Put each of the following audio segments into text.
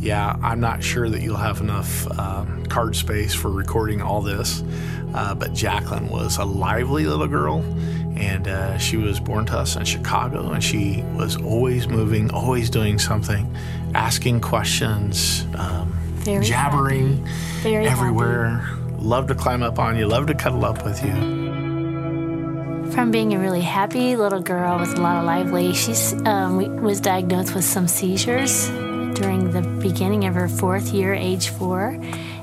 yeah, I'm not sure that you'll have enough uh, card space for recording all this. Uh, but Jacqueline was a lively little girl, and uh, she was born to us in Chicago, and she was always moving, always doing something, asking questions, um, Very jabbering happy. Very everywhere. Loved to climb up on you, loved to cuddle up with you. From being a really happy little girl with a lot of lively, she um, was diagnosed with some seizures beginning of her fourth year, age four.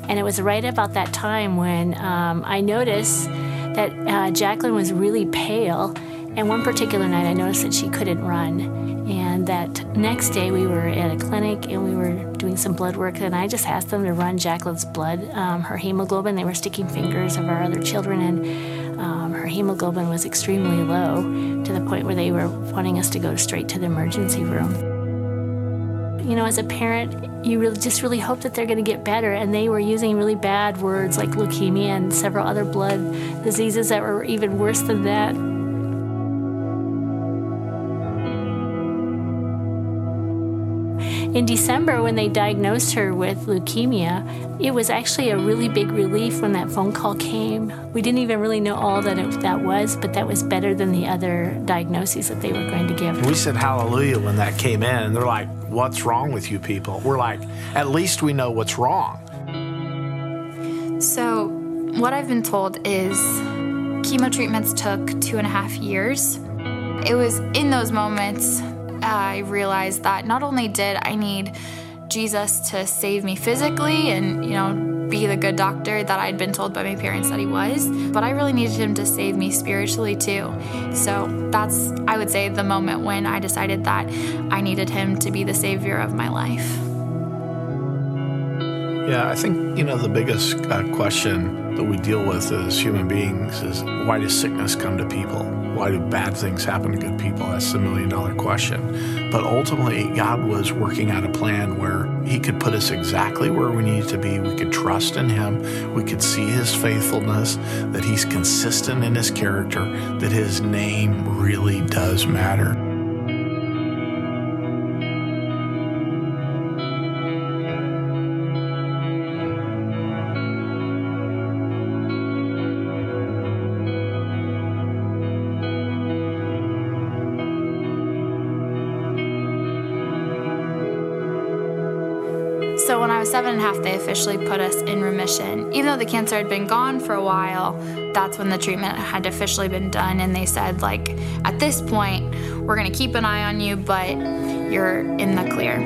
And it was right about that time when um, I noticed that uh, Jacqueline was really pale. And one particular night, I noticed that she couldn't run. And that next day, we were at a clinic and we were doing some blood work. And I just asked them to run Jacqueline's blood, um, her hemoglobin. They were sticking fingers of our other children, and um, her hemoglobin was extremely low to the point where they were wanting us to go straight to the emergency room you know, as a parent, you really just really hope that they're going to get better. And they were using really bad words like leukemia and several other blood diseases that were even worse than that. In December, when they diagnosed her with leukemia, it was actually a really big relief when that phone call came. We didn't even really know all that it, that was, but that was better than the other diagnoses that they were going to give. We said hallelujah when that came in, and they're like, What's wrong with you people? We're like, At least we know what's wrong. So, what I've been told is chemo treatments took two and a half years. It was in those moments I realized that not only did I need Jesus to save me physically and, you know, be the good doctor that I'd been told by my parents that he was, but I really needed him to save me spiritually too. So that's, I would say, the moment when I decided that I needed him to be the savior of my life. Yeah, I think, you know, the biggest uh, question that we deal with as human beings is why does sickness come to people? Why do bad things happen to good people? That's the million dollar question. But ultimately, God was working out a plan where He could put us exactly where we needed to be. We could trust in Him. We could see His faithfulness, that He's consistent in His character, that His name really does matter. Officially put us in remission. Even though the cancer had been gone for a while, that's when the treatment had officially been done. And they said, like, at this point, we're going to keep an eye on you, but you're in the clear.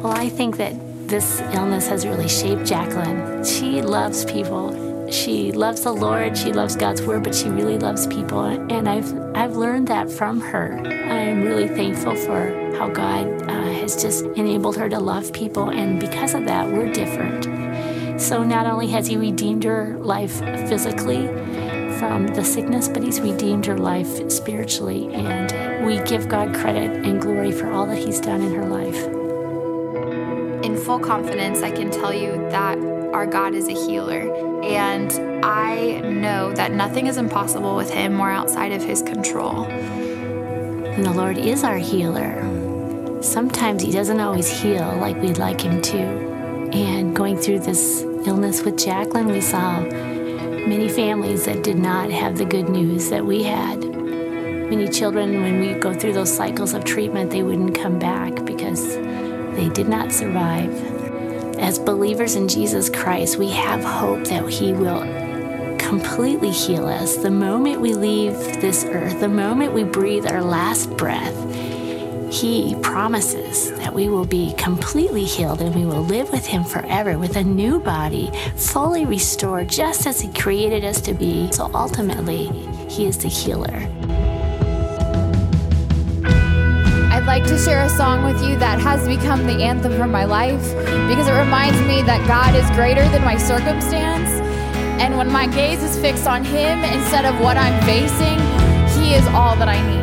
Well, I think that this illness has really shaped Jacqueline. She loves people. She loves the Lord. She loves God's word, but she really loves people. And I've I've learned that from her. I'm really thankful for how God uh, has just enabled her to love people, and because of that, we're different. So not only has He redeemed her life physically from the sickness, but He's redeemed her life spiritually, and we give God credit and glory for all that He's done in her life. In full confidence, I can tell you that our God is a healer, and I know that nothing is impossible with Him or outside of His control. And the Lord is our healer. Sometimes He doesn't always heal like we'd like Him to. And going through this illness with Jacqueline, we saw many families that did not have the good news that we had. Many children, when we go through those cycles of treatment, they wouldn't come back because they did not survive. As believers in Jesus Christ, we have hope that He will completely heal us. The moment we leave this earth, the moment we breathe our last breath, He promises that we will be completely healed and we will live with Him forever with a new body, fully restored, just as He created us to be. So ultimately, He is the healer. I'd like to share a song with you that has become the anthem for my life because it reminds me that God is greater than my circumstance. And when my gaze is fixed on Him instead of what I'm facing, He is all that I need.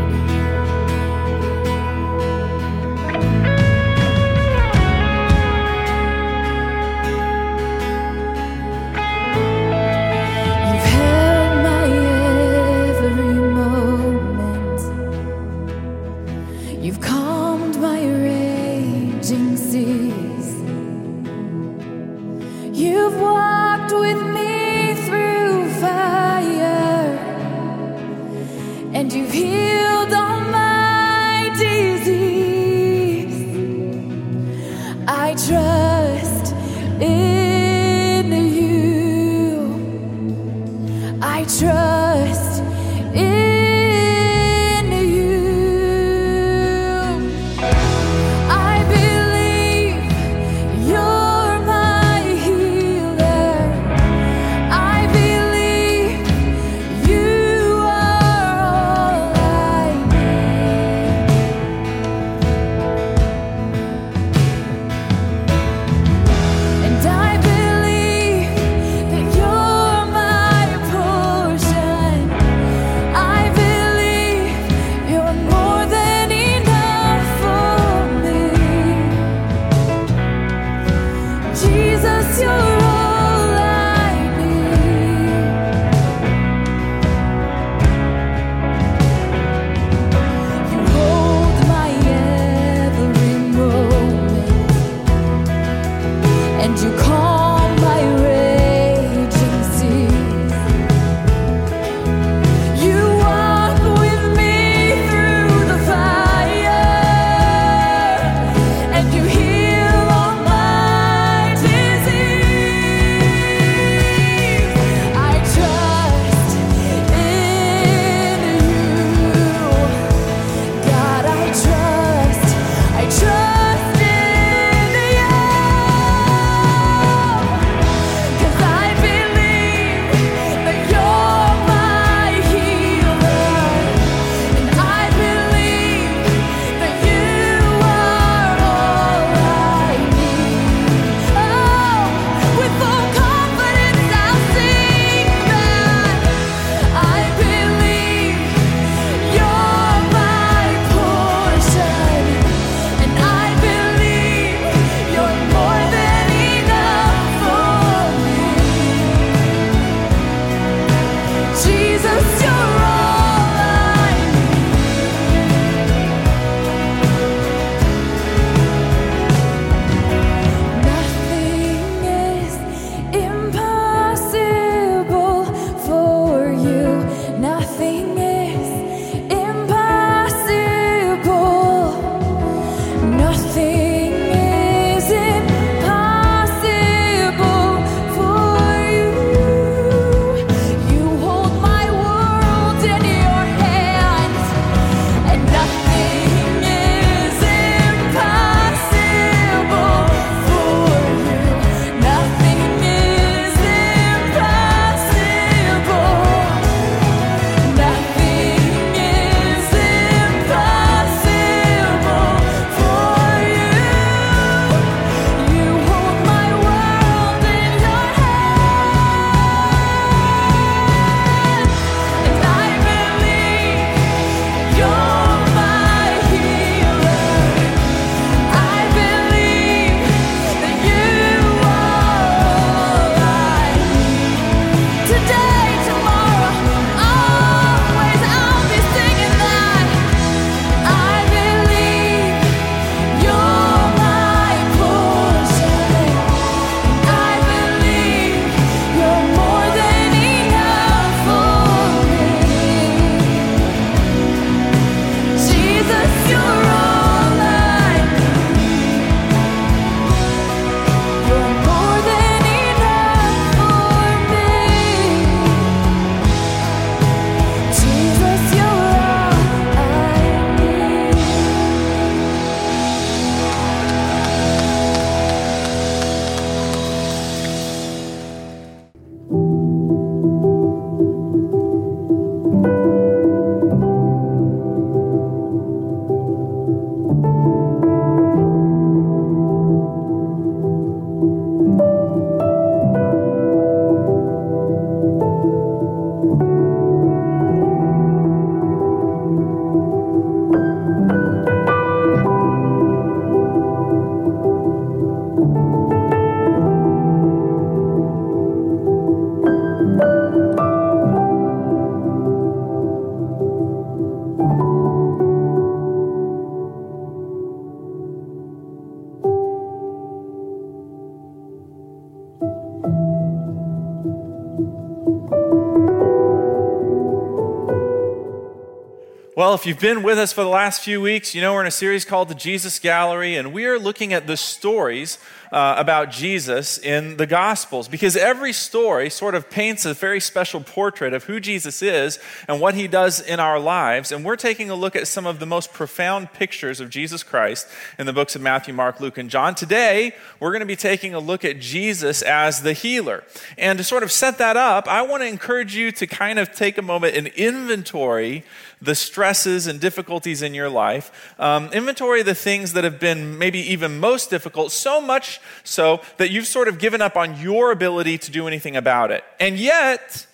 Well, if you've been with us for the last few weeks, you know we're in a series called The Jesus Gallery, and we are looking at the stories uh, about Jesus in the Gospels because every story sort of paints a very special portrait of who Jesus is and what he does in our lives. And we're taking a look at some of the most profound pictures of Jesus Christ in the books of Matthew, Mark, Luke, and John. Today, we're going to be taking a look at Jesus as the healer. And to sort of set that up, I want to encourage you to kind of take a moment and inventory the stresses and difficulties in your life, um, inventory the things that have been maybe even most difficult, so much so that you've sort of given up on your ability to do anything about it. And yet,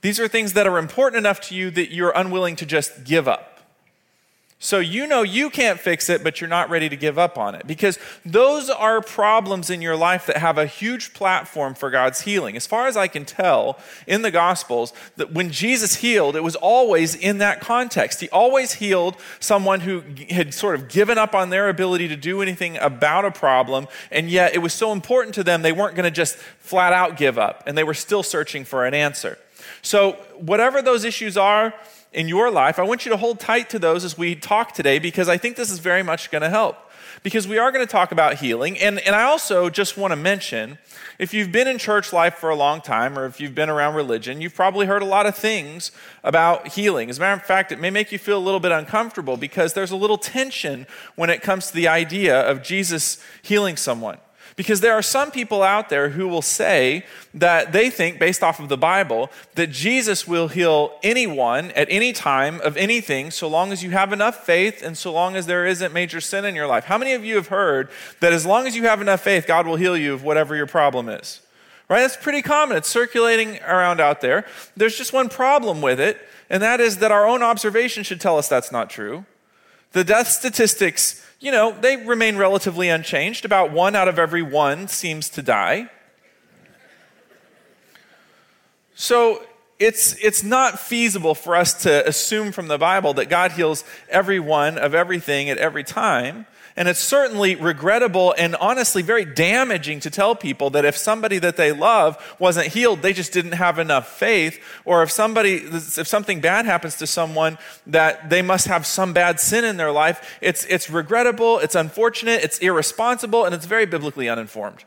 these are things that are important enough to you that you're unwilling to just give up. So you know you can't fix it, but you're not ready to give up on it. Because those are problems in your life that have a huge platform for God's healing. As far as I can tell in the Gospels, that when Jesus healed, it was always in that context. He always healed someone who had sort of given up on their ability to do anything about a problem, and yet it was so important to them, they weren't going to just flat out give up, and they were still searching for an answer. So, whatever those issues are, in your life, I want you to hold tight to those as we talk today because I think this is very much going to help. Because we are going to talk about healing. And, and I also just want to mention if you've been in church life for a long time or if you've been around religion, you've probably heard a lot of things about healing. As a matter of fact, it may make you feel a little bit uncomfortable because there's a little tension when it comes to the idea of Jesus healing someone. Because there are some people out there who will say that they think, based off of the Bible, that Jesus will heal anyone at any time of anything so long as you have enough faith and so long as there isn't major sin in your life. How many of you have heard that as long as you have enough faith, God will heal you of whatever your problem is? Right? That's pretty common. It's circulating around out there. There's just one problem with it, and that is that our own observation should tell us that's not true. The death statistics you know, they remain relatively unchanged. About one out of every one seems to die. So it's, it's not feasible for us to assume from the Bible that God heals everyone of everything at every time. And it's certainly regrettable and honestly very damaging to tell people that if somebody that they love wasn't healed, they just didn't have enough faith. Or if somebody, if something bad happens to someone, that they must have some bad sin in their life. It's, it's regrettable, it's unfortunate, it's irresponsible, and it's very biblically uninformed.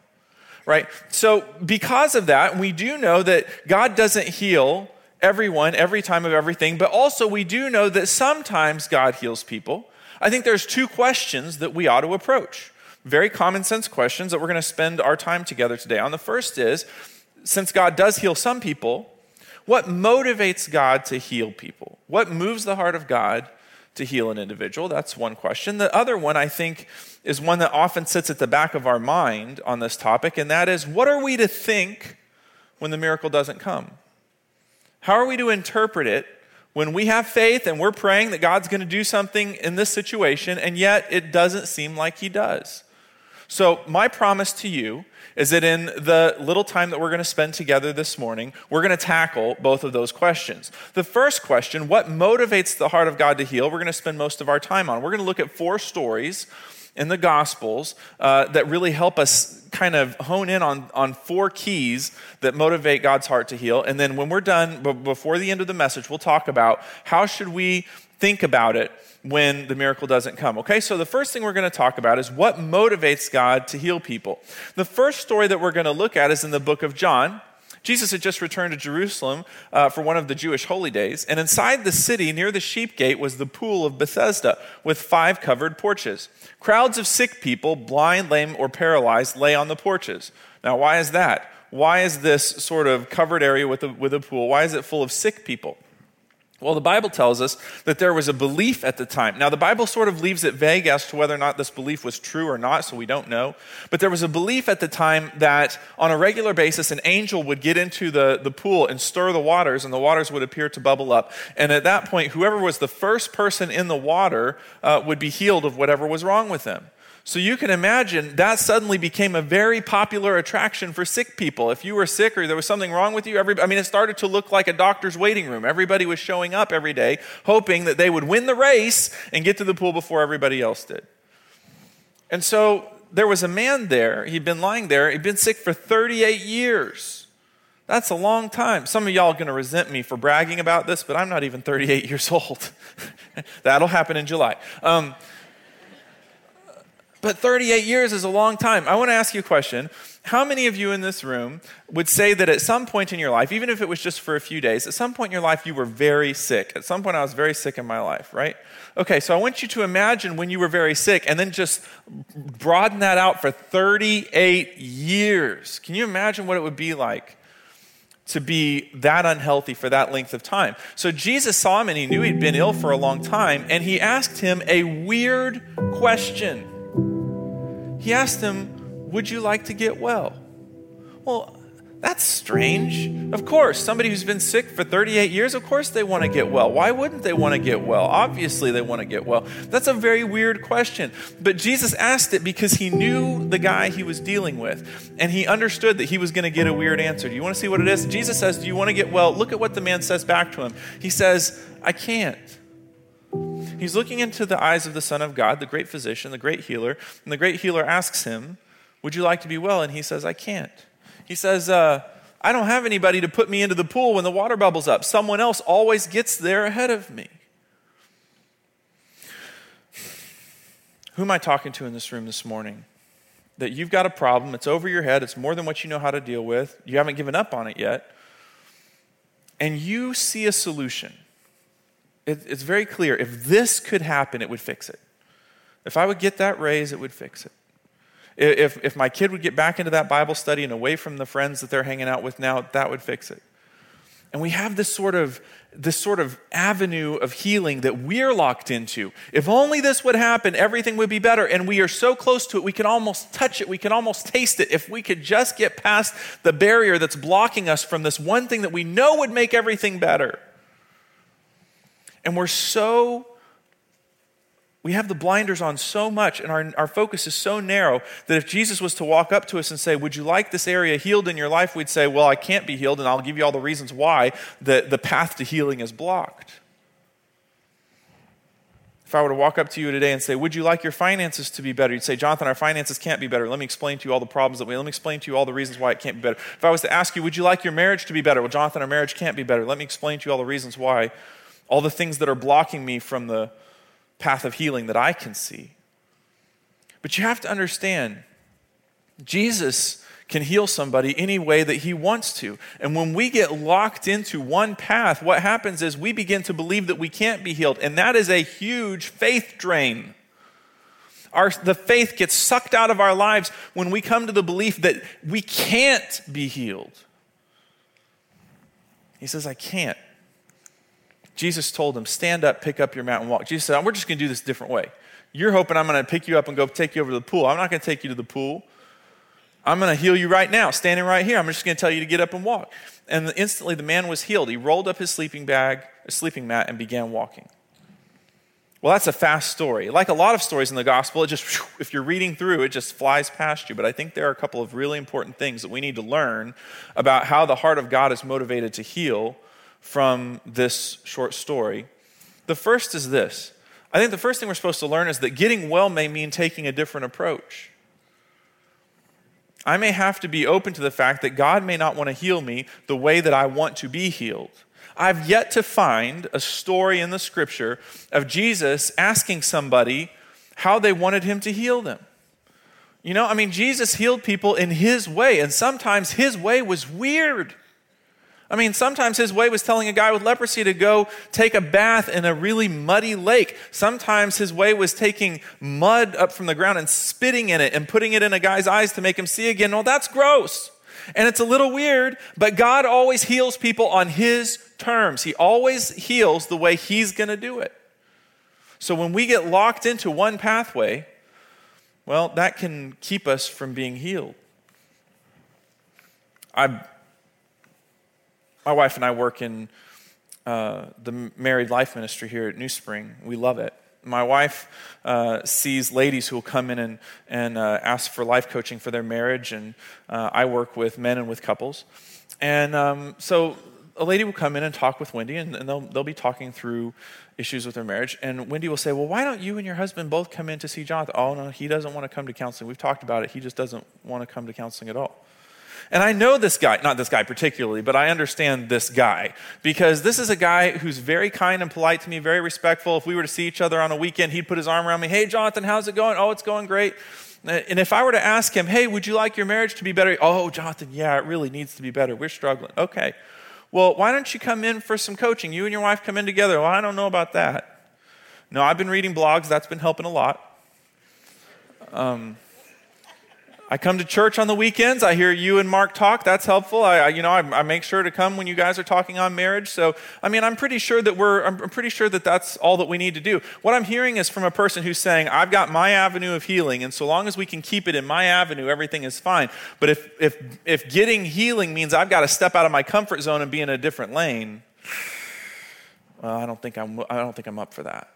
Right? So, because of that, we do know that God doesn't heal everyone every time of everything, but also we do know that sometimes God heals people. I think there's two questions that we ought to approach. Very common sense questions that we're going to spend our time together today on. The first is since God does heal some people, what motivates God to heal people? What moves the heart of God to heal an individual? That's one question. The other one, I think, is one that often sits at the back of our mind on this topic, and that is what are we to think when the miracle doesn't come? How are we to interpret it when we have faith and we're praying that God's going to do something in this situation, and yet it doesn't seem like He does. So, my promise to you is that in the little time that we're going to spend together this morning, we're going to tackle both of those questions. The first question, what motivates the heart of God to heal, we're going to spend most of our time on. We're going to look at four stories in the Gospels uh, that really help us kind of hone in on, on four keys that motivate God's heart to heal. And then when we're done, b- before the end of the message, we'll talk about how should we think about it when the miracle doesn't come. Okay, so the first thing we're going to talk about is what motivates God to heal people. The first story that we're going to look at is in the book of John. Jesus had just returned to Jerusalem uh, for one of the Jewish holy days, and inside the city, near the sheep gate, was the pool of Bethesda with five covered porches. Crowds of sick people, blind, lame, or paralyzed, lay on the porches. Now, why is that? Why is this sort of covered area with a, with a pool? Why is it full of sick people? Well, the Bible tells us that there was a belief at the time. Now, the Bible sort of leaves it vague as to whether or not this belief was true or not, so we don't know. But there was a belief at the time that on a regular basis, an angel would get into the, the pool and stir the waters, and the waters would appear to bubble up. And at that point, whoever was the first person in the water uh, would be healed of whatever was wrong with them. So you can imagine that suddenly became a very popular attraction for sick people. If you were sick or there was something wrong with you, every, I mean, it started to look like a doctor's waiting room. Everybody was showing up every day, hoping that they would win the race and get to the pool before everybody else did. And so there was a man there. He'd been lying there. He'd been sick for 38 years. That's a long time. Some of y'all are going to resent me for bragging about this, but I'm not even 38 years old. That'll happen in July. Um, but 38 years is a long time. I want to ask you a question. How many of you in this room would say that at some point in your life, even if it was just for a few days, at some point in your life you were very sick? At some point I was very sick in my life, right? Okay, so I want you to imagine when you were very sick and then just broaden that out for 38 years. Can you imagine what it would be like? to be that unhealthy for that length of time. So Jesus saw him and he knew he'd been ill for a long time, and he asked him a weird question. He asked him, Would you like to get well? Well, that's strange. Of course, somebody who's been sick for 38 years, of course they want to get well. Why wouldn't they want to get well? Obviously, they want to get well. That's a very weird question. But Jesus asked it because he knew the guy he was dealing with, and he understood that he was going to get a weird answer. Do you want to see what it is? Jesus says, Do you want to get well? Look at what the man says back to him. He says, I can't. He's looking into the eyes of the Son of God, the great physician, the great healer, and the great healer asks him, Would you like to be well? And he says, I can't. He says, uh, I don't have anybody to put me into the pool when the water bubbles up. Someone else always gets there ahead of me. Who am I talking to in this room this morning? That you've got a problem, it's over your head, it's more than what you know how to deal with, you haven't given up on it yet, and you see a solution. It, it's very clear. If this could happen, it would fix it. If I would get that raise, it would fix it. If, if my kid would get back into that Bible study and away from the friends that they're hanging out with now, that would fix it. And we have this sort of this sort of avenue of healing that we're locked into. If only this would happen, everything would be better. And we are so close to it, we can almost touch it, we can almost taste it. If we could just get past the barrier that's blocking us from this one thing that we know would make everything better. And we're so we have the blinders on so much and our, our focus is so narrow that if Jesus was to walk up to us and say, Would you like this area healed in your life? We'd say, Well, I can't be healed, and I'll give you all the reasons why the, the path to healing is blocked. If I were to walk up to you today and say, Would you like your finances to be better? You'd say, Jonathan, our finances can't be better. Let me explain to you all the problems that we let me explain to you all the reasons why it can't be better. If I was to ask you, Would you like your marriage to be better? Well, Jonathan, our marriage can't be better. Let me explain to you all the reasons why, all the things that are blocking me from the path of healing that I can see. But you have to understand, Jesus can heal somebody any way that he wants to. And when we get locked into one path, what happens is we begin to believe that we can't be healed. And that is a huge faith drain. Our, the faith gets sucked out of our lives when we come to the belief that we can't be healed. He says, I can't. Jesus told him, Stand up, pick up your mat, and walk. Jesus said, We're just going to do this a different way. You're hoping I'm going to pick you up and go take you over to the pool. I'm not going to take you to the pool. I'm going to heal you right now, standing right here. I'm just going to tell you to get up and walk. And instantly the man was healed. He rolled up his sleeping bag, a sleeping mat, and began walking. Well, that's a fast story. Like a lot of stories in the gospel, it just, if you're reading through, it just flies past you. But I think there are a couple of really important things that we need to learn about how the heart of God is motivated to heal from this short story. The first is this I think the first thing we're supposed to learn is that getting well may mean taking a different approach. I may have to be open to the fact that God may not want to heal me the way that I want to be healed. I've yet to find a story in the scripture of Jesus asking somebody how they wanted him to heal them. You know, I mean, Jesus healed people in his way, and sometimes his way was weird. I mean, sometimes his way was telling a guy with leprosy to go take a bath in a really muddy lake. Sometimes his way was taking mud up from the ground and spitting in it and putting it in a guy's eyes to make him see again. Well, that's gross. And it's a little weird, but God always heals people on his terms. He always heals the way he's going to do it. So when we get locked into one pathway, well, that can keep us from being healed. I my wife and I work in uh, the married life ministry here at New Spring. We love it. My wife uh, sees ladies who will come in and, and uh, ask for life coaching for their marriage, and uh, I work with men and with couples. And um, so a lady will come in and talk with Wendy, and, and they'll, they'll be talking through issues with their marriage. And Wendy will say, Well, why don't you and your husband both come in to see Jonathan? Oh, no, he doesn't want to come to counseling. We've talked about it. He just doesn't want to come to counseling at all. And I know this guy, not this guy particularly, but I understand this guy because this is a guy who's very kind and polite to me, very respectful. If we were to see each other on a weekend, he'd put his arm around me. Hey, Jonathan, how's it going? Oh, it's going great. And if I were to ask him, hey, would you like your marriage to be better? Oh, Jonathan, yeah, it really needs to be better. We're struggling. Okay. Well, why don't you come in for some coaching? You and your wife come in together. Well, I don't know about that. No, I've been reading blogs. That's been helping a lot. Um, I come to church on the weekends. I hear you and Mark talk. That's helpful. I, I you know, I, I, make sure to come when you guys are talking on marriage. So, I mean, I'm pretty sure that we're. I'm pretty sure that that's all that we need to do. What I'm hearing is from a person who's saying, "I've got my avenue of healing, and so long as we can keep it in my avenue, everything is fine." But if if if getting healing means I've got to step out of my comfort zone and be in a different lane, well, I don't think I'm. I don't think I'm up for that.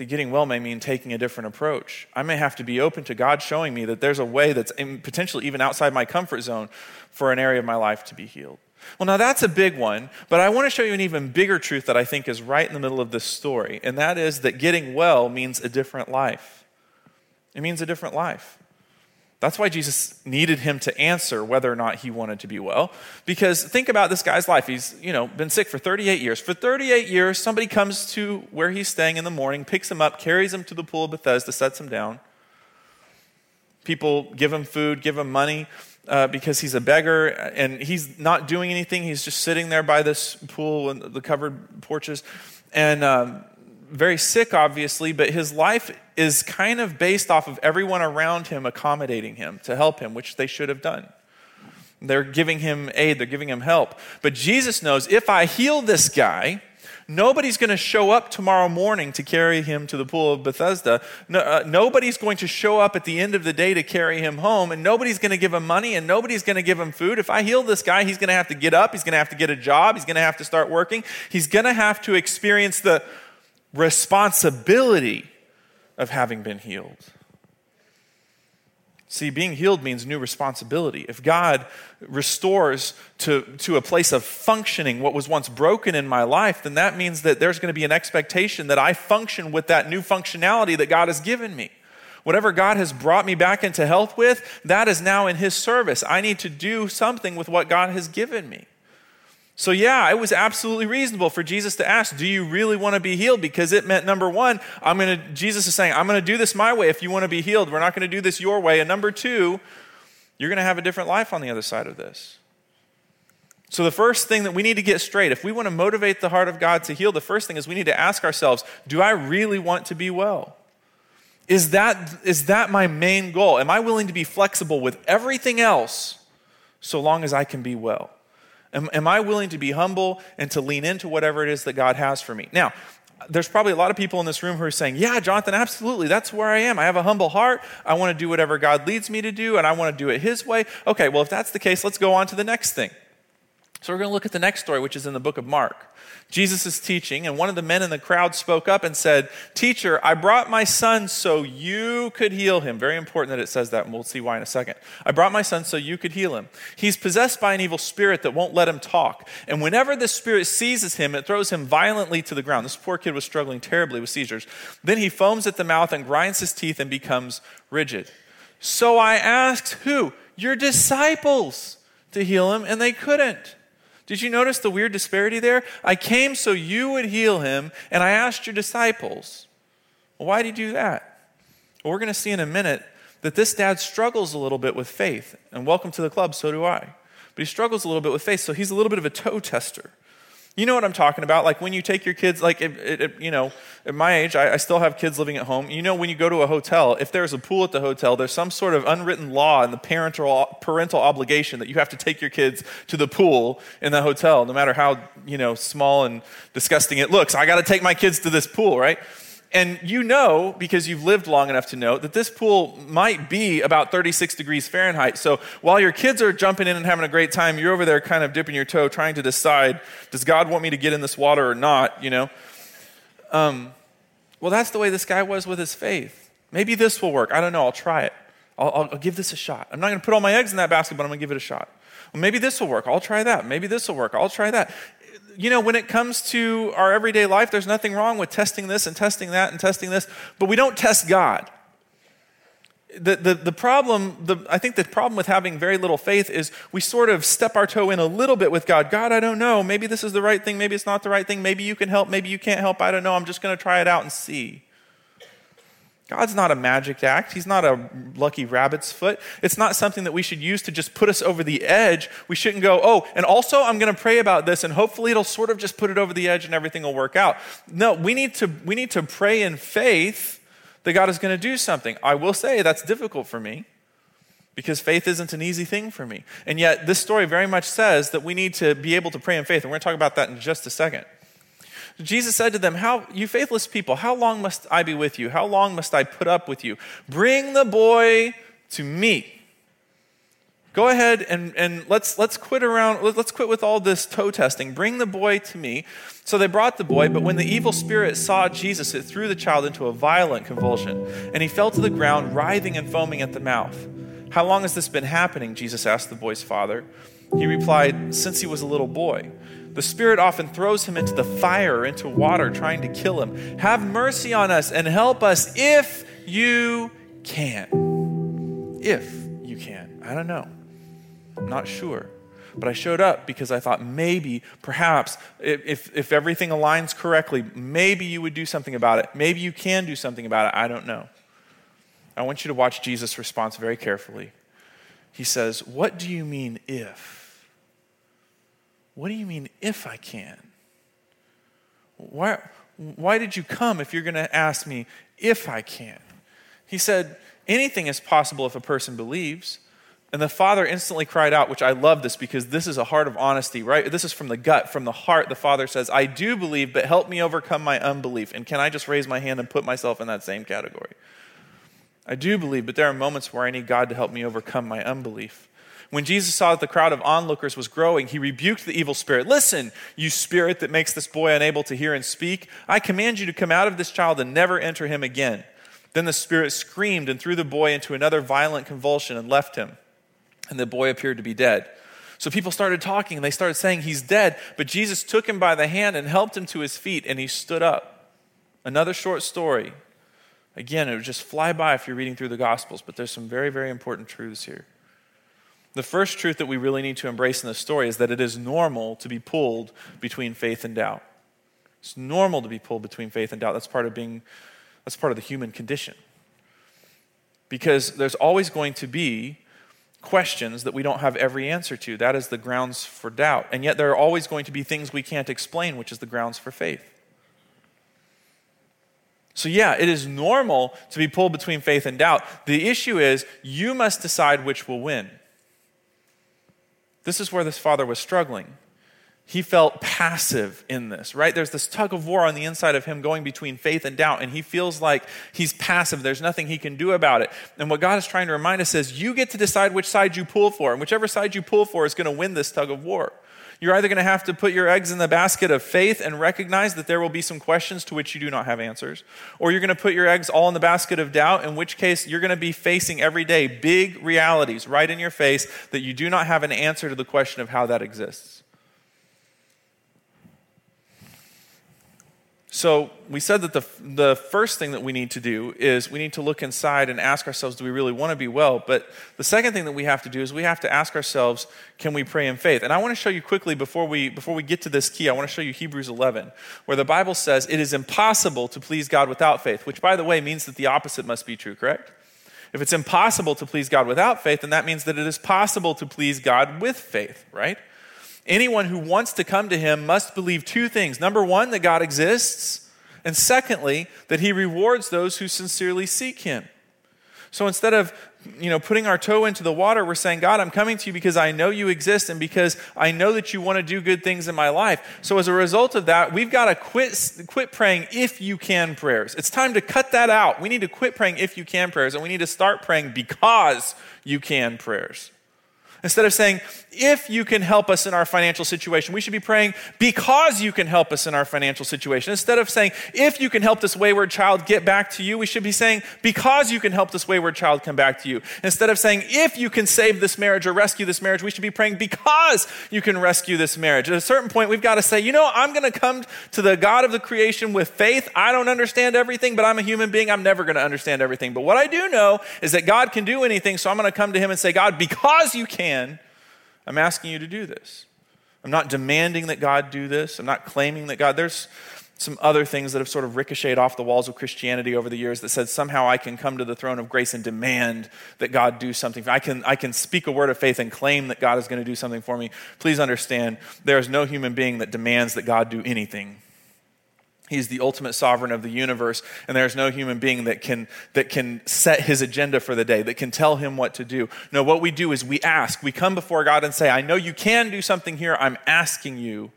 See, getting well may mean taking a different approach. I may have to be open to God showing me that there's a way that's potentially even outside my comfort zone for an area of my life to be healed. Well, now that's a big one, but I want to show you an even bigger truth that I think is right in the middle of this story, and that is that getting well means a different life. It means a different life. That's why Jesus needed him to answer whether or not he wanted to be well. Because think about this guy's life. He's, you know, been sick for 38 years. For 38 years, somebody comes to where he's staying in the morning, picks him up, carries him to the pool of Bethesda, sets him down. People give him food, give him money uh, because he's a beggar and he's not doing anything. He's just sitting there by this pool and the covered porches. And um, very sick, obviously, but his life is kind of based off of everyone around him accommodating him to help him, which they should have done. They're giving him aid, they're giving him help. But Jesus knows if I heal this guy, nobody's going to show up tomorrow morning to carry him to the pool of Bethesda. No, uh, nobody's going to show up at the end of the day to carry him home, and nobody's going to give him money, and nobody's going to give him food. If I heal this guy, he's going to have to get up, he's going to have to get a job, he's going to have to start working, he's going to have to experience the responsibility of having been healed. See, being healed means new responsibility. If God restores to, to a place of functioning what was once broken in my life, then that means that there's going to be an expectation that I function with that new functionality that God has given me. Whatever God has brought me back into health with, that is now in His service. I need to do something with what God has given me. So, yeah, it was absolutely reasonable for Jesus to ask, Do you really want to be healed? Because it meant, number one, I'm going to, Jesus is saying, I'm going to do this my way if you want to be healed. We're not going to do this your way. And number two, you're going to have a different life on the other side of this. So, the first thing that we need to get straight, if we want to motivate the heart of God to heal, the first thing is we need to ask ourselves, Do I really want to be well? Is that, is that my main goal? Am I willing to be flexible with everything else so long as I can be well? Am, am I willing to be humble and to lean into whatever it is that God has for me? Now, there's probably a lot of people in this room who are saying, Yeah, Jonathan, absolutely. That's where I am. I have a humble heart. I want to do whatever God leads me to do, and I want to do it His way. Okay, well, if that's the case, let's go on to the next thing. So we're going to look at the next story, which is in the book of Mark. Jesus is teaching, and one of the men in the crowd spoke up and said, Teacher, I brought my son so you could heal him. Very important that it says that, and we'll see why in a second. I brought my son so you could heal him. He's possessed by an evil spirit that won't let him talk. And whenever this spirit seizes him, it throws him violently to the ground. This poor kid was struggling terribly with seizures. Then he foams at the mouth and grinds his teeth and becomes rigid. So I asked, Who? Your disciples to heal him, and they couldn't. Did you notice the weird disparity there? I came so you would heal him, and I asked your disciples. Well, why did you do that? Well, we're going to see in a minute that this dad struggles a little bit with faith. And welcome to the club, so do I. But he struggles a little bit with faith, so he's a little bit of a toe tester. You know what I'm talking about? Like when you take your kids, like, it, it, you know, at my age, I, I, still have kids living at home. You know, when you go to a hotel, if there's a pool at the hotel, there's some sort of unwritten law in the parental, parental obligation that you have to take your kids to the pool in the hotel, no matter how, you know, small and disgusting it looks. I got to take my kids to this pool, right? And you know, because you've lived long enough to know, that this pool might be about 36 degrees Fahrenheit. So while your kids are jumping in and having a great time, you're over there kind of dipping your toe, trying to decide, does God want me to get in this water or not, you know? Um, well, that's the way this guy was with his faith. Maybe this will work. I don't know. I'll try it. I'll, I'll, give this a shot. I'm not going to put all my eggs in that basket, but I'm going to give it a shot. Well, maybe this will work. I'll try that. Maybe this will work. I'll try that you know, when it comes to our everyday life, there's nothing wrong with testing this and testing that and testing this, but we don't test God. the, the, the problem, the, I think the problem with having very little faith is we sort of step our toe in a little bit with God. God, I don't know. Maybe this is the right thing. Maybe it's not the right thing. Maybe you can help. Maybe you can't help. I don't know. I'm just going to try it out and see. God's not a magic act. He's not a lucky rabbit's foot. It's not something that we should use to just put us over the edge. We shouldn't go, oh, and also I'm going to pray about this and hopefully it'll sort of just put it over the edge and everything will work out. No, we need to, we need to pray in faith that God is going to do something. I will say that's difficult for me because faith isn't an easy thing for me. And yet, this story very much says that we need to be able to pray in faith. And we're going to talk about that in just a second. Jesus said to them, How you faithless people, how long must I be with you? How long must I put up with you? Bring the boy to me. Go ahead and, and let's, let's quit around, let's quit with all this toe testing. Bring the boy to me. So they brought the boy, but when the evil spirit saw Jesus, it threw the child into a violent convulsion, and he fell to the ground, writhing and foaming at the mouth. How long has this been happening? Jesus asked the boy's father. He replied, Since he was a little boy. The Spirit often throws him into the fire or into water, trying to kill him. Have mercy on us and help us if you can. If you can. I don't know. I'm not sure. But I showed up because I thought maybe, perhaps, if, if everything aligns correctly, maybe you would do something about it. Maybe you can do something about it. I don't know. I want you to watch Jesus' response very carefully. He says, What do you mean if? What do you mean, if I can? Why, why did you come if you're going to ask me if I can? He said, Anything is possible if a person believes. And the father instantly cried out, which I love this because this is a heart of honesty, right? This is from the gut, from the heart. The father says, I do believe, but help me overcome my unbelief. And can I just raise my hand and put myself in that same category? I do believe, but there are moments where I need God to help me overcome my unbelief. When Jesus saw that the crowd of onlookers was growing, he rebuked the evil spirit. Listen, you spirit that makes this boy unable to hear and speak, I command you to come out of this child and never enter him again. Then the spirit screamed and threw the boy into another violent convulsion and left him. And the boy appeared to be dead. So people started talking and they started saying he's dead, but Jesus took him by the hand and helped him to his feet and he stood up. Another short story. Again, it would just fly by if you're reading through the Gospels, but there's some very, very important truths here. The first truth that we really need to embrace in this story is that it is normal to be pulled between faith and doubt. It's normal to be pulled between faith and doubt. That's part of being that's part of the human condition. Because there's always going to be questions that we don't have every answer to. That is the grounds for doubt. And yet there are always going to be things we can't explain, which is the grounds for faith. So, yeah, it is normal to be pulled between faith and doubt. The issue is you must decide which will win. This is where this father was struggling. He felt passive in this, right? There's this tug of war on the inside of him going between faith and doubt, and he feels like he's passive. There's nothing he can do about it. And what God is trying to remind us is you get to decide which side you pull for, and whichever side you pull for is going to win this tug of war. You're either going to have to put your eggs in the basket of faith and recognize that there will be some questions to which you do not have answers, or you're going to put your eggs all in the basket of doubt, in which case you're going to be facing every day big realities right in your face that you do not have an answer to the question of how that exists. So, we said that the, the first thing that we need to do is we need to look inside and ask ourselves, do we really want to be well? But the second thing that we have to do is we have to ask ourselves, can we pray in faith? And I want to show you quickly before we, before we get to this key, I want to show you Hebrews 11, where the Bible says it is impossible to please God without faith, which, by the way, means that the opposite must be true, correct? If it's impossible to please God without faith, then that means that it is possible to please God with faith, right? Anyone who wants to come to him must believe two things. Number one, that God exists, and secondly, that he rewards those who sincerely seek him. So instead of you know, putting our toe into the water, we're saying, God, I'm coming to you because I know you exist and because I know that you want to do good things in my life. So as a result of that, we've got to quit, quit praying if you can prayers. It's time to cut that out. We need to quit praying if you can prayers and we need to start praying because you can prayers. Instead of saying, if you can help us in our financial situation, we should be praying because you can help us in our financial situation. Instead of saying, if you can help this wayward child get back to you, we should be saying, because you can help this wayward child come back to you. Instead of saying, if you can save this marriage or rescue this marriage, we should be praying because you can rescue this marriage. At a certain point, we've got to say, you know, I'm going to come to the God of the creation with faith. I don't understand everything, but I'm a human being. I'm never going to understand everything. But what I do know is that God can do anything, so I'm going to come to Him and say, God, because you can, I'm asking you to do this. I'm not demanding that God do this. I'm not claiming that God, there's some other things that have sort of ricocheted off the walls of Christianity over the years that said somehow I can come to the throne of grace and demand that God do something. I can, I can speak a word of faith and claim that God is going to do something for me. Please understand, there is no human being that demands that God do anything. He's the ultimate sovereign of the universe, and there's no human being that can, that can set his agenda for the day, that can tell him what to do. No, what we do is we ask. We come before God and say, I know you can do something here. I'm asking you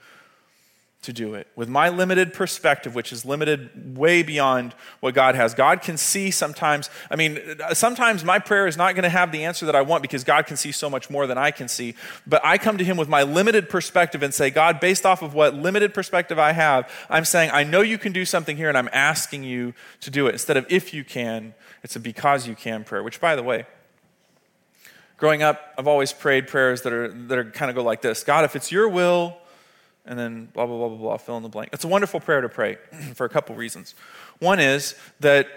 to do it with my limited perspective, which is limited way beyond what God has. God can see sometimes, I mean, sometimes my prayer is not going to have the answer that I want because God can see so much more than I can see. But I come to Him with my limited perspective and say, God, based off of what limited perspective I have, I'm saying, I know you can do something here and I'm asking you to do it. Instead of if you can, it's a because you can prayer, which, by the way, growing up, I've always prayed prayers that are, that are kind of go like this God, if it's your will, and then blah, blah, blah, blah, blah, fill in the blank. It's a wonderful prayer to pray for a couple reasons. One is that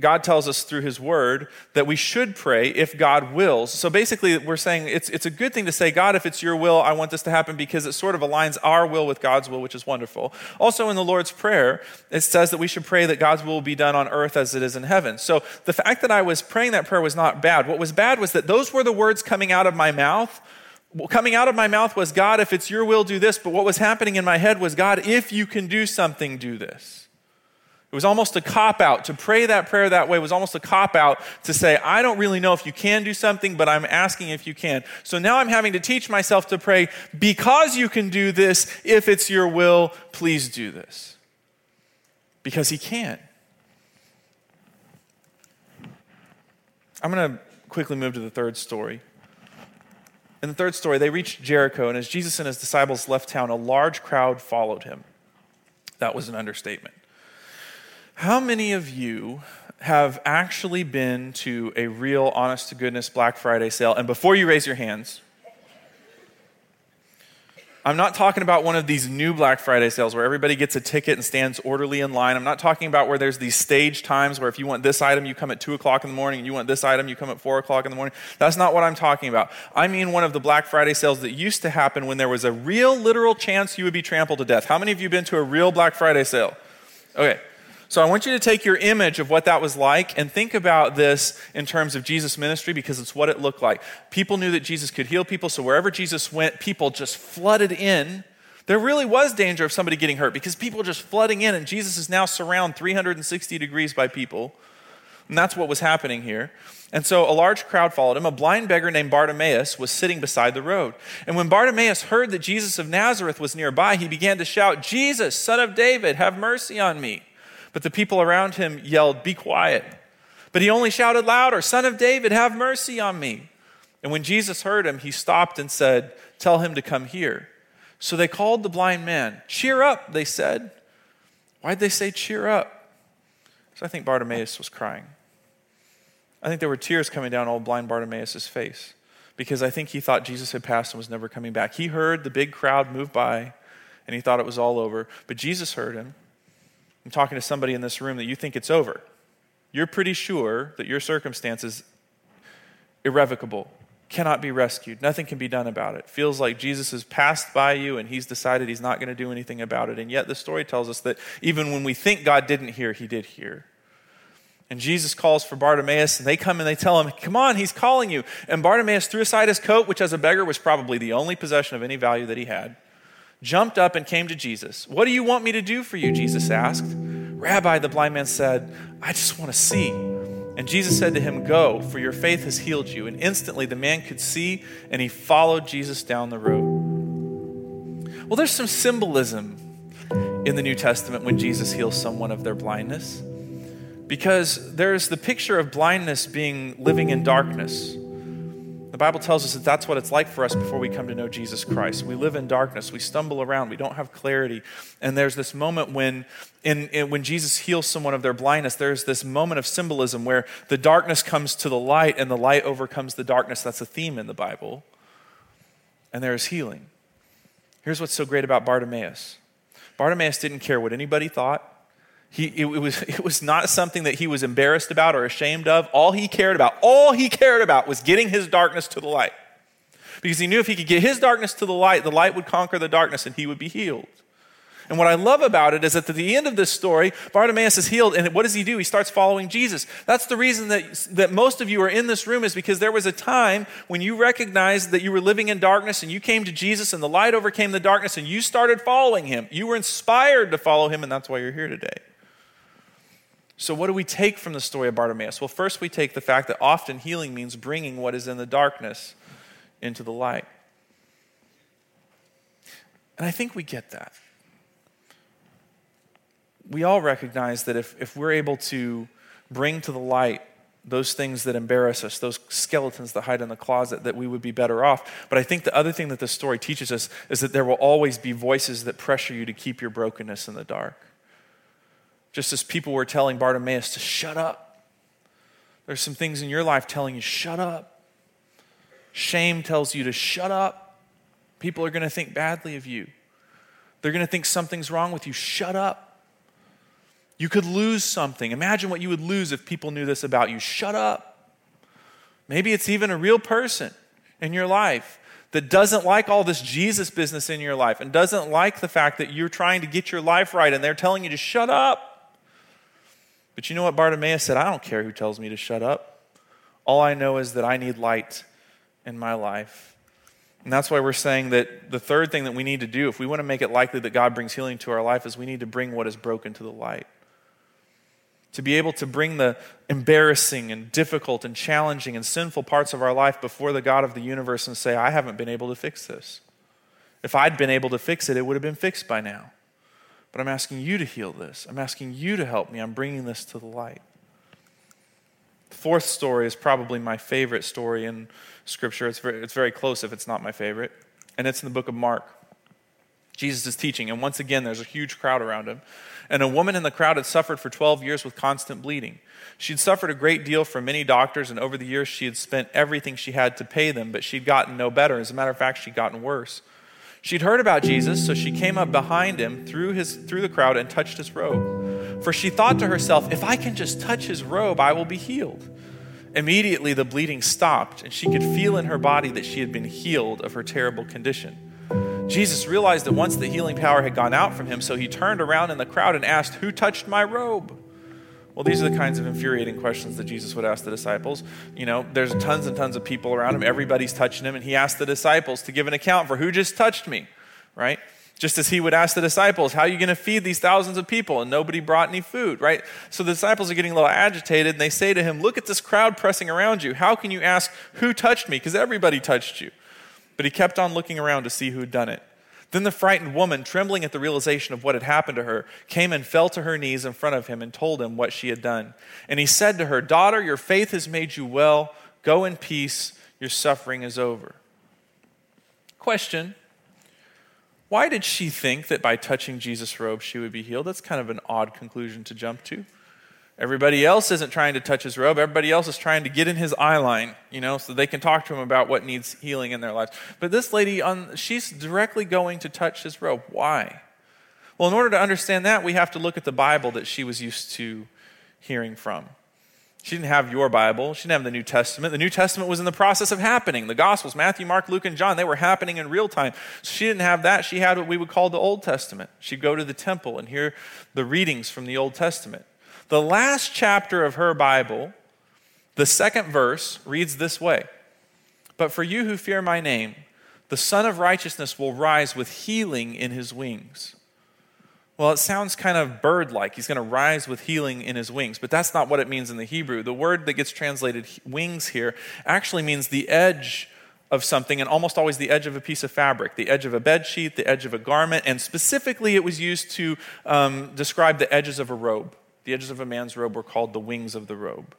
God tells us through His Word that we should pray if God wills. So basically, we're saying it's, it's a good thing to say, God, if it's your will, I want this to happen because it sort of aligns our will with God's will, which is wonderful. Also, in the Lord's Prayer, it says that we should pray that God's will be done on earth as it is in heaven. So the fact that I was praying that prayer was not bad. What was bad was that those were the words coming out of my mouth coming out of my mouth was, God, if it's your will, do this. But what was happening in my head was, God, if you can do something, do this. It was almost a cop out. To pray that prayer that way was almost a cop out to say, I don't really know if you can do something, but I'm asking if you can. So now I'm having to teach myself to pray, because you can do this, if it's your will, please do this. Because he can. I'm going to quickly move to the third story. In the third story, they reached Jericho, and as Jesus and his disciples left town, a large crowd followed him. That was an understatement. How many of you have actually been to a real, honest to goodness Black Friday sale? And before you raise your hands, I'm not talking about one of these new Black Friday sales where everybody gets a ticket and stands orderly in line. I'm not talking about where there's these stage times where if you want this item, you come at 2 o'clock in the morning, and you want this item, you come at 4 o'clock in the morning. That's not what I'm talking about. I mean one of the Black Friday sales that used to happen when there was a real, literal chance you would be trampled to death. How many of you been to a real Black Friday sale? Okay. So I want you to take your image of what that was like and think about this in terms of Jesus' ministry because it's what it looked like. People knew that Jesus could heal people, so wherever Jesus went, people just flooded in. There really was danger of somebody getting hurt because people just flooding in, and Jesus is now surrounded 360 degrees by people. And that's what was happening here. And so a large crowd followed him. A blind beggar named Bartimaeus was sitting beside the road. And when Bartimaeus heard that Jesus of Nazareth was nearby, he began to shout, Jesus, son of David, have mercy on me. But the people around him yelled, Be quiet. But he only shouted louder, Son of David, have mercy on me. And when Jesus heard him, he stopped and said, Tell him to come here. So they called the blind man. Cheer up, they said. Why'd they say cheer up? So I think Bartimaeus was crying. I think there were tears coming down old blind Bartimaeus' face because I think he thought Jesus had passed and was never coming back. He heard the big crowd move by and he thought it was all over, but Jesus heard him I'm talking to somebody in this room that you think it's over. You're pretty sure that your circumstance is irrevocable, cannot be rescued, nothing can be done about it. Feels like Jesus has passed by you and he's decided he's not going to do anything about it. And yet the story tells us that even when we think God didn't hear, he did hear. And Jesus calls for Bartimaeus, and they come and they tell him, Come on, he's calling you. And Bartimaeus threw aside his coat, which as a beggar was probably the only possession of any value that he had jumped up and came to Jesus. What do you want me to do for you? Jesus asked. Rabbi, the blind man said, I just want to see. And Jesus said to him, Go, for your faith has healed you. And instantly the man could see, and he followed Jesus down the road. Well, there's some symbolism in the New Testament when Jesus heals someone of their blindness. Because there's the picture of blindness being living in darkness. The Bible tells us that that's what it's like for us before we come to know Jesus Christ. We live in darkness, we stumble around, we don't have clarity. And there's this moment when, in, in, when Jesus heals someone of their blindness, there's this moment of symbolism where the darkness comes to the light and the light overcomes the darkness. That's a theme in the Bible. And there is healing. Here's what's so great about Bartimaeus Bartimaeus didn't care what anybody thought. He, it, was, it was not something that he was embarrassed about or ashamed of. All he cared about, all he cared about was getting his darkness to the light. Because he knew if he could get his darkness to the light, the light would conquer the darkness and he would be healed. And what I love about it is that at the end of this story, Bartimaeus is healed, and what does he do? He starts following Jesus. That's the reason that, that most of you are in this room, is because there was a time when you recognized that you were living in darkness and you came to Jesus, and the light overcame the darkness, and you started following him. You were inspired to follow him, and that's why you're here today. So, what do we take from the story of Bartimaeus? Well, first, we take the fact that often healing means bringing what is in the darkness into the light. And I think we get that. We all recognize that if, if we're able to bring to the light those things that embarrass us, those skeletons that hide in the closet, that we would be better off. But I think the other thing that this story teaches us is that there will always be voices that pressure you to keep your brokenness in the dark just as people were telling Bartimaeus to shut up. There's some things in your life telling you, shut up. Shame tells you to shut up. People are going to think badly of you. They're going to think something's wrong with you. Shut up. You could lose something. Imagine what you would lose if people knew this about you. Shut up. Maybe it's even a real person in your life that doesn't like all this Jesus business in your life and doesn't like the fact that you're trying to get your life right and they're telling you to shut up. But you know what Bartimaeus said? I don't care who tells me to shut up. All I know is that I need light in my life. And that's why we're saying that the third thing that we need to do, if we want to make it likely that God brings healing to our life, is we need to bring what is broken to the light. To be able to bring the embarrassing and difficult and challenging and sinful parts of our life before the God of the universe and say, I haven't been able to fix this. If I'd been able to fix it, it would have been fixed by now. But I'm asking you to heal this. I'm asking you to help me. I'm bringing this to the light. The fourth story is probably my favorite story in Scripture. It's very, it's very close if it's not my favorite, and it's in the book of Mark. Jesus is teaching, and once again, there's a huge crowd around him. And a woman in the crowd had suffered for 12 years with constant bleeding. She'd suffered a great deal from many doctors, and over the years, she had spent everything she had to pay them, but she'd gotten no better. As a matter of fact, she'd gotten worse. She'd heard about Jesus, so she came up behind him through, his, through the crowd and touched his robe. For she thought to herself, if I can just touch his robe, I will be healed. Immediately, the bleeding stopped, and she could feel in her body that she had been healed of her terrible condition. Jesus realized that once the healing power had gone out from him, so he turned around in the crowd and asked, Who touched my robe? Well, these are the kinds of infuriating questions that Jesus would ask the disciples. You know, there's tons and tons of people around him, everybody's touching him, and he asked the disciples to give an account for who just touched me, right? Just as he would ask the disciples, How are you going to feed these thousands of people? And nobody brought any food, right? So the disciples are getting a little agitated, and they say to him, Look at this crowd pressing around you. How can you ask, Who touched me? Because everybody touched you. But he kept on looking around to see who had done it. Then the frightened woman, trembling at the realization of what had happened to her, came and fell to her knees in front of him and told him what she had done. And he said to her, Daughter, your faith has made you well. Go in peace. Your suffering is over. Question Why did she think that by touching Jesus' robe she would be healed? That's kind of an odd conclusion to jump to. Everybody else isn't trying to touch his robe. Everybody else is trying to get in his eye line, you know, so they can talk to him about what needs healing in their lives. But this lady, on, she's directly going to touch his robe. Why? Well, in order to understand that, we have to look at the Bible that she was used to hearing from. She didn't have your Bible. She didn't have the New Testament. The New Testament was in the process of happening. The Gospels, Matthew, Mark, Luke, and John, they were happening in real time. So she didn't have that. She had what we would call the Old Testament. She'd go to the temple and hear the readings from the Old Testament. The last chapter of her Bible, the second verse, reads this way But for you who fear my name, the Sun of Righteousness will rise with healing in his wings. Well, it sounds kind of bird like. He's going to rise with healing in his wings, but that's not what it means in the Hebrew. The word that gets translated wings here actually means the edge of something, and almost always the edge of a piece of fabric, the edge of a bed sheet, the edge of a garment, and specifically it was used to um, describe the edges of a robe. The edges of a man's robe were called the wings of the robe.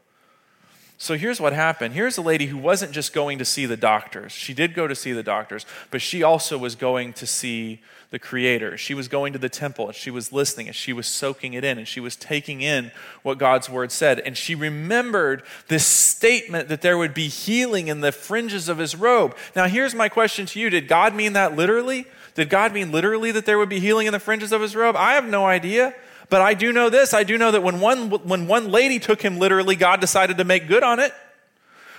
So here's what happened. Here's a lady who wasn't just going to see the doctors. She did go to see the doctors, but she also was going to see the Creator. She was going to the temple and she was listening and she was soaking it in and she was taking in what God's word said. And she remembered this statement that there would be healing in the fringes of his robe. Now, here's my question to you Did God mean that literally? Did God mean literally that there would be healing in the fringes of his robe? I have no idea. But I do know this. I do know that when one, when one lady took him literally, God decided to make good on it.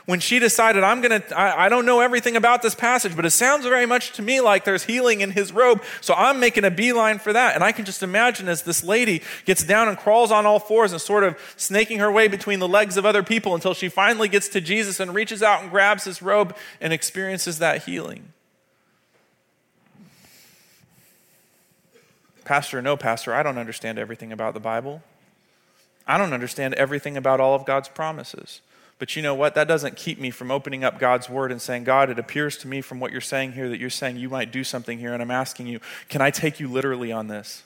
When she decided, I'm going to, I don't know everything about this passage, but it sounds very much to me like there's healing in his robe. So I'm making a beeline for that. And I can just imagine as this lady gets down and crawls on all fours and sort of snaking her way between the legs of other people until she finally gets to Jesus and reaches out and grabs his robe and experiences that healing. Pastor, no, Pastor, I don't understand everything about the Bible. I don't understand everything about all of God's promises. But you know what? That doesn't keep me from opening up God's word and saying, God, it appears to me from what you're saying here that you're saying you might do something here. And I'm asking you, can I take you literally on this?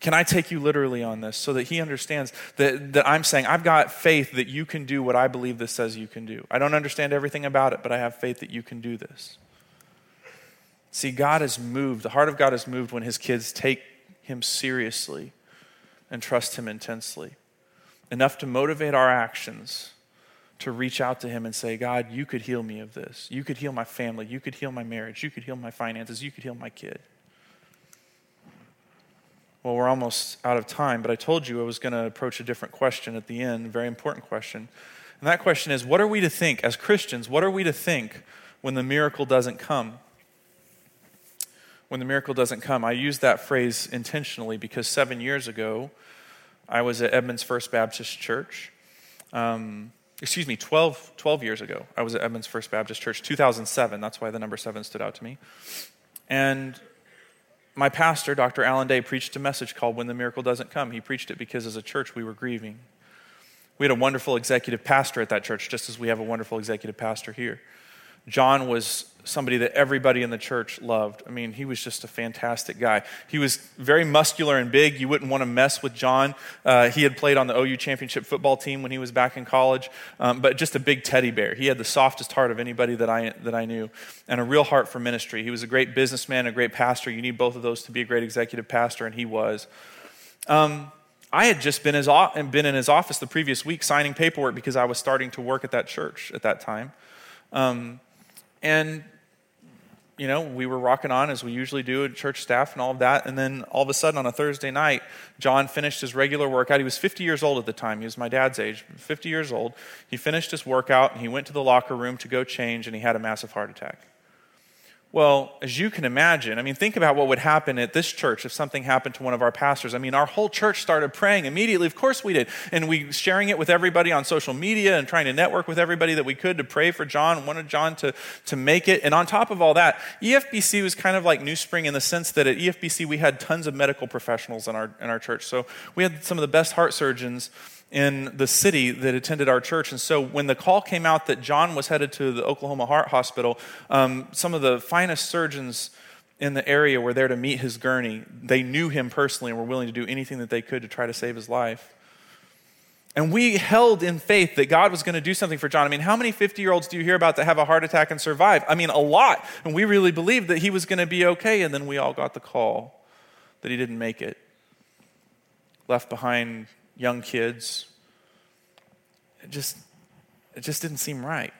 Can I take you literally on this so that he understands that, that I'm saying, I've got faith that you can do what I believe this says you can do? I don't understand everything about it, but I have faith that you can do this. See, God is moved. The heart of God is moved when his kids take him seriously and trust him intensely. Enough to motivate our actions to reach out to him and say, God, you could heal me of this. You could heal my family. You could heal my marriage. You could heal my finances. You could heal my kid. Well, we're almost out of time, but I told you I was going to approach a different question at the end, very important question. And that question is what are we to think as Christians? What are we to think when the miracle doesn't come? When the miracle doesn't come. I use that phrase intentionally because seven years ago, I was at Edmonds First Baptist Church. Um, excuse me, 12, 12 years ago, I was at Edmonds First Baptist Church, 2007. That's why the number seven stood out to me. And my pastor, Dr. Allen Day, preached a message called When the Miracle Doesn't Come. He preached it because as a church we were grieving. We had a wonderful executive pastor at that church, just as we have a wonderful executive pastor here. John was somebody that everybody in the church loved. I mean, he was just a fantastic guy. He was very muscular and big. You wouldn't want to mess with John. Uh, he had played on the OU championship football team when he was back in college, um, but just a big teddy bear. He had the softest heart of anybody that I, that I knew and a real heart for ministry. He was a great businessman, a great pastor. You need both of those to be a great executive pastor, and he was. Um, I had just been, his, been in his office the previous week signing paperwork because I was starting to work at that church at that time. Um, and, you know, we were rocking on as we usually do at church staff and all of that. And then all of a sudden on a Thursday night, John finished his regular workout. He was 50 years old at the time. He was my dad's age, 50 years old. He finished his workout and he went to the locker room to go change and he had a massive heart attack. Well, as you can imagine, I mean, think about what would happen at this church if something happened to one of our pastors. I mean, our whole church started praying immediately. Of course we did. And we sharing it with everybody on social media and trying to network with everybody that we could to pray for John, wanted John to, to make it. And on top of all that, EFBC was kind of like New Spring in the sense that at EFBC we had tons of medical professionals in our, in our church. So we had some of the best heart surgeons in the city that attended our church. And so when the call came out that John was headed to the Oklahoma Heart Hospital, um, some of the finest surgeons in the area were there to meet his gurney. They knew him personally and were willing to do anything that they could to try to save his life. And we held in faith that God was going to do something for John. I mean, how many 50 year olds do you hear about that have a heart attack and survive? I mean, a lot. And we really believed that he was going to be okay. And then we all got the call that he didn't make it. Left behind young kids. It just, it just didn't seem right.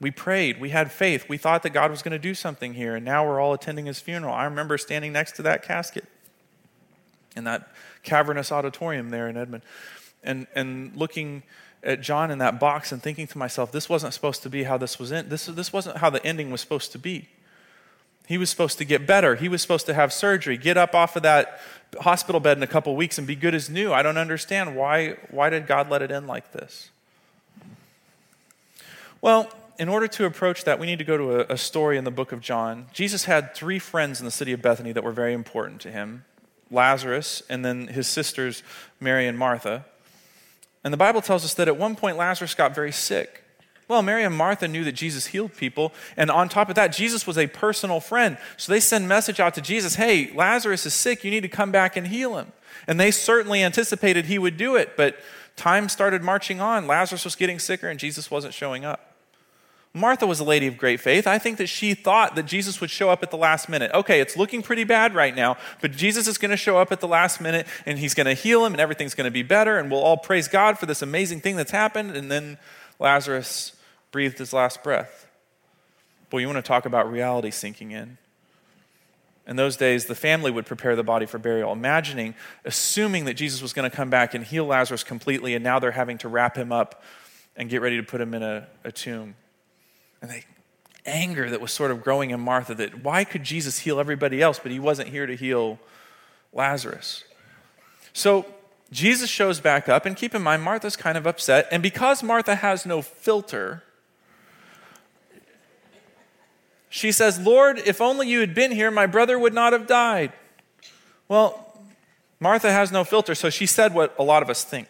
We prayed, we had faith, we thought that God was going to do something here, and now we're all attending his funeral. I remember standing next to that casket in that cavernous auditorium there in Edmond and, and looking at John in that box and thinking to myself, this wasn't supposed to be how this was in, this, this wasn't how the ending was supposed to be. He was supposed to get better. He was supposed to have surgery, get up off of that hospital bed in a couple weeks and be good as new. I don't understand why why did God let it end like this? Well, in order to approach that, we need to go to a, a story in the book of John. Jesus had three friends in the city of Bethany that were very important to him Lazarus, and then his sisters, Mary and Martha. And the Bible tells us that at one point Lazarus got very sick. Well, Mary and Martha knew that Jesus healed people. And on top of that, Jesus was a personal friend. So they send a message out to Jesus hey, Lazarus is sick. You need to come back and heal him. And they certainly anticipated he would do it. But time started marching on. Lazarus was getting sicker and Jesus wasn't showing up. Martha was a lady of great faith. I think that she thought that Jesus would show up at the last minute. Okay, it's looking pretty bad right now, but Jesus is going to show up at the last minute and he's going to heal him and everything's going to be better and we'll all praise God for this amazing thing that's happened. And then Lazarus breathed his last breath. Boy, you want to talk about reality sinking in. In those days, the family would prepare the body for burial, imagining, assuming that Jesus was going to come back and heal Lazarus completely, and now they're having to wrap him up and get ready to put him in a, a tomb and the anger that was sort of growing in Martha that why could Jesus heal everybody else, but he wasn't here to heal Lazarus? So Jesus shows back up, and keep in mind, Martha's kind of upset. And because Martha has no filter, she says, Lord, if only you had been here, my brother would not have died. Well, Martha has no filter, so she said what a lot of us think.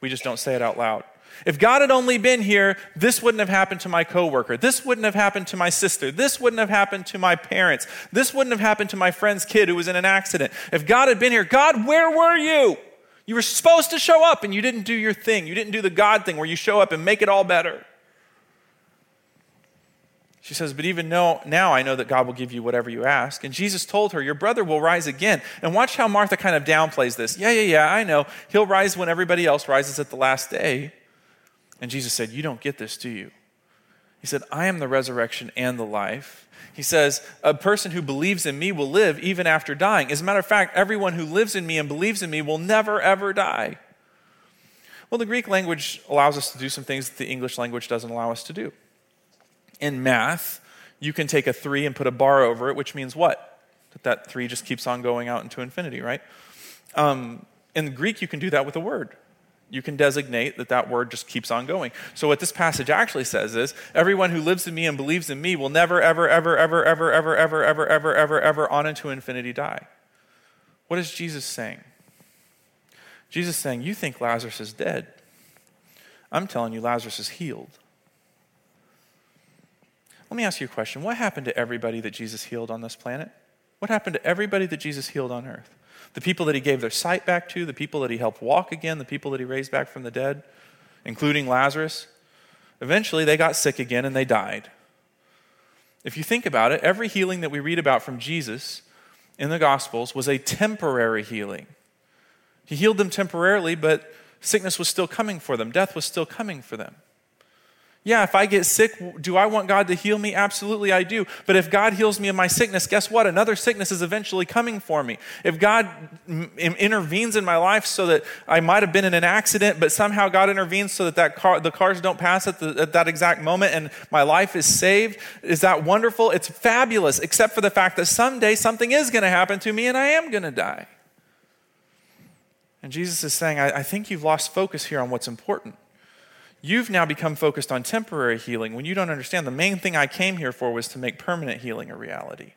We just don't say it out loud. If God had only been here, this wouldn't have happened to my coworker. This wouldn't have happened to my sister. This wouldn't have happened to my parents. This wouldn't have happened to my friend's kid who was in an accident. If God had been here, God, where were you? You were supposed to show up and you didn't do your thing. You didn't do the God thing where you show up and make it all better. She says, But even now, I know that God will give you whatever you ask. And Jesus told her, Your brother will rise again. And watch how Martha kind of downplays this. Yeah, yeah, yeah, I know. He'll rise when everybody else rises at the last day. And Jesus said, You don't get this, do you? He said, I am the resurrection and the life. He says, A person who believes in me will live even after dying. As a matter of fact, everyone who lives in me and believes in me will never, ever die. Well, the Greek language allows us to do some things that the English language doesn't allow us to do. In math, you can take a three and put a bar over it, which means what? That that three just keeps on going out into infinity, right? Um, in Greek, you can do that with a word you can designate that that word just keeps on going. So, what this passage actually says is everyone who lives in me and believes in me will never, ever, ever, ever, ever, ever, ever, ever, ever, ever, ever, on into infinity die. What is Jesus saying? Jesus saying, You think Lazarus is dead. I'm telling you, Lazarus is healed. Let me ask you a question. What happened to everybody that Jesus healed on this planet? What happened to everybody that Jesus healed on earth? the people that he gave their sight back to, the people that he helped walk again, the people that he raised back from the dead, including Lazarus. Eventually, they got sick again and they died. If you think about it, every healing that we read about from Jesus in the Gospels was a temporary healing. He healed them temporarily, but sickness was still coming for them, death was still coming for them. Yeah, if I get sick, do I want God to heal me? Absolutely, I do. But if God heals me of my sickness, guess what? Another sickness is eventually coming for me. If God intervenes in my life so that I might have been in an accident, but somehow God intervenes so that, that car, the cars don't pass at, the, at that exact moment and my life is saved, is that wonderful? It's fabulous, except for the fact that someday something is going to happen to me and I am going to die. And Jesus is saying, I, I think you've lost focus here on what's important. You've now become focused on temporary healing when you don't understand the main thing I came here for was to make permanent healing a reality.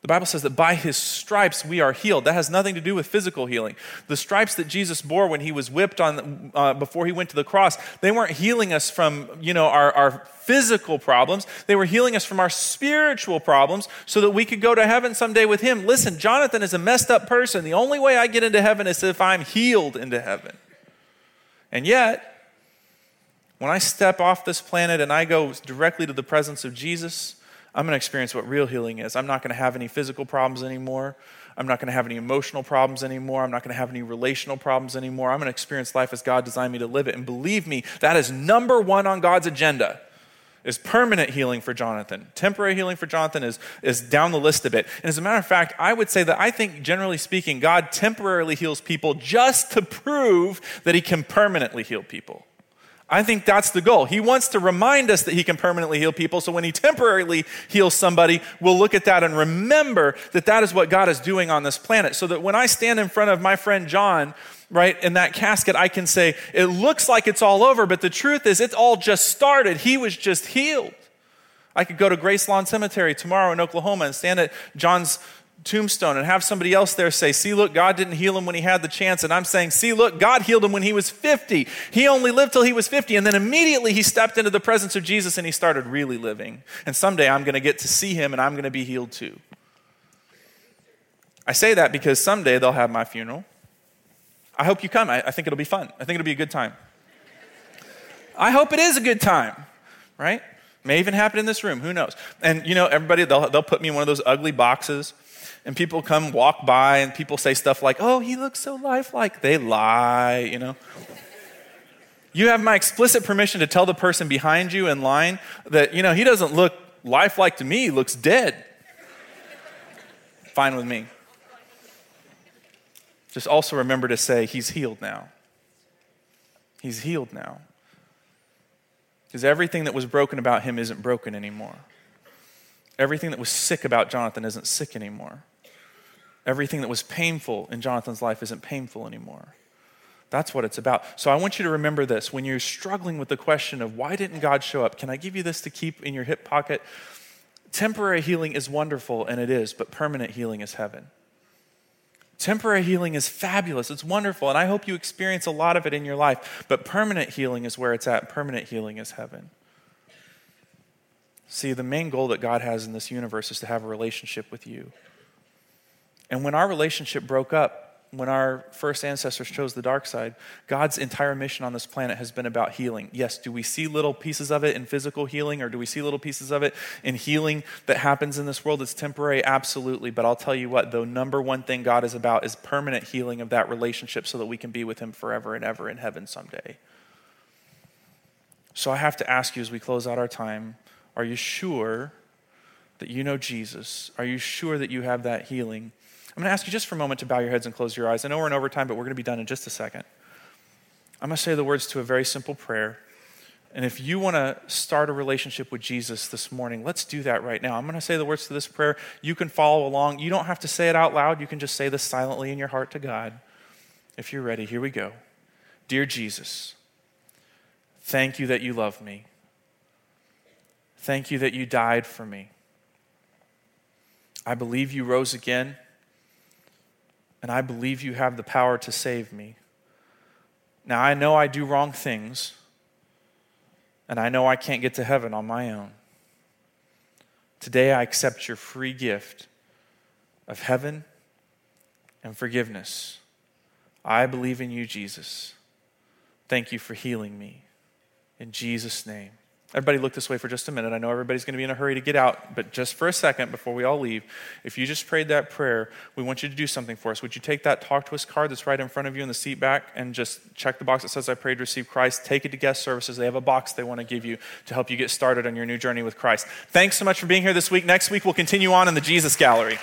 The Bible says that by his stripes we are healed. That has nothing to do with physical healing. The stripes that Jesus bore when he was whipped on uh, before he went to the cross, they weren't healing us from you know our, our physical problems. They were healing us from our spiritual problems so that we could go to heaven someday with him. Listen, Jonathan is a messed up person. The only way I get into heaven is if I'm healed into heaven. And yet, when I step off this planet and I go directly to the presence of Jesus, I'm going to experience what real healing is. I'm not going to have any physical problems anymore. I'm not going to have any emotional problems anymore. I'm not going to have any relational problems anymore. I'm going to experience life as God designed me to live it. And believe me, that is number one on God's agenda is permanent healing for Jonathan. Temporary healing for Jonathan is, is down the list a bit. And as a matter of fact, I would say that I think, generally speaking, God temporarily heals people just to prove that he can permanently heal people. I think that's the goal. He wants to remind us that he can permanently heal people. So when he temporarily heals somebody, we'll look at that and remember that that is what God is doing on this planet. So that when I stand in front of my friend John, right, in that casket, I can say, it looks like it's all over, but the truth is, it's all just started. He was just healed. I could go to Grace Lawn Cemetery tomorrow in Oklahoma and stand at John's tombstone and have somebody else there say, See, look, God didn't heal him when he had the chance. And I'm saying, See, look, God healed him when he was 50. He only lived till he was 50. And then immediately he stepped into the presence of Jesus and he started really living. And someday I'm going to get to see him and I'm going to be healed too. I say that because someday they'll have my funeral. I hope you come. I, I think it'll be fun. I think it'll be a good time. I hope it is a good time, right? May even happen in this room. Who knows? And you know, everybody, they'll, they'll put me in one of those ugly boxes, and people come walk by, and people say stuff like, oh, he looks so lifelike. They lie, you know. You have my explicit permission to tell the person behind you in line that, you know, he doesn't look lifelike to me, he looks dead. Fine with me. Just also remember to say, He's healed now. He's healed now. Because everything that was broken about him isn't broken anymore. Everything that was sick about Jonathan isn't sick anymore. Everything that was painful in Jonathan's life isn't painful anymore. That's what it's about. So I want you to remember this. When you're struggling with the question of why didn't God show up, can I give you this to keep in your hip pocket? Temporary healing is wonderful, and it is, but permanent healing is heaven. Temporary healing is fabulous. It's wonderful. And I hope you experience a lot of it in your life. But permanent healing is where it's at. Permanent healing is heaven. See, the main goal that God has in this universe is to have a relationship with you. And when our relationship broke up, when our first ancestors chose the dark side, God's entire mission on this planet has been about healing. Yes, do we see little pieces of it in physical healing, or do we see little pieces of it in healing that happens in this world that's temporary? Absolutely. But I'll tell you what, the number one thing God is about is permanent healing of that relationship so that we can be with Him forever and ever in heaven someday. So I have to ask you as we close out our time are you sure that you know Jesus? Are you sure that you have that healing? I'm going to ask you just for a moment to bow your heads and close your eyes. I know we're in overtime, but we're going to be done in just a second. I'm going to say the words to a very simple prayer. And if you want to start a relationship with Jesus this morning, let's do that right now. I'm going to say the words to this prayer. You can follow along. You don't have to say it out loud. You can just say this silently in your heart to God. If you're ready, here we go. Dear Jesus, thank you that you love me. Thank you that you died for me. I believe you rose again and I believe you have the power to save me. Now, I know I do wrong things, and I know I can't get to heaven on my own. Today, I accept your free gift of heaven and forgiveness. I believe in you, Jesus. Thank you for healing me. In Jesus' name. Everybody, look this way for just a minute. I know everybody's going to be in a hurry to get out, but just for a second before we all leave, if you just prayed that prayer, we want you to do something for us. Would you take that Talk to Us card that's right in front of you in the seat back and just check the box that says, I prayed to receive Christ? Take it to guest services. They have a box they want to give you to help you get started on your new journey with Christ. Thanks so much for being here this week. Next week, we'll continue on in the Jesus Gallery.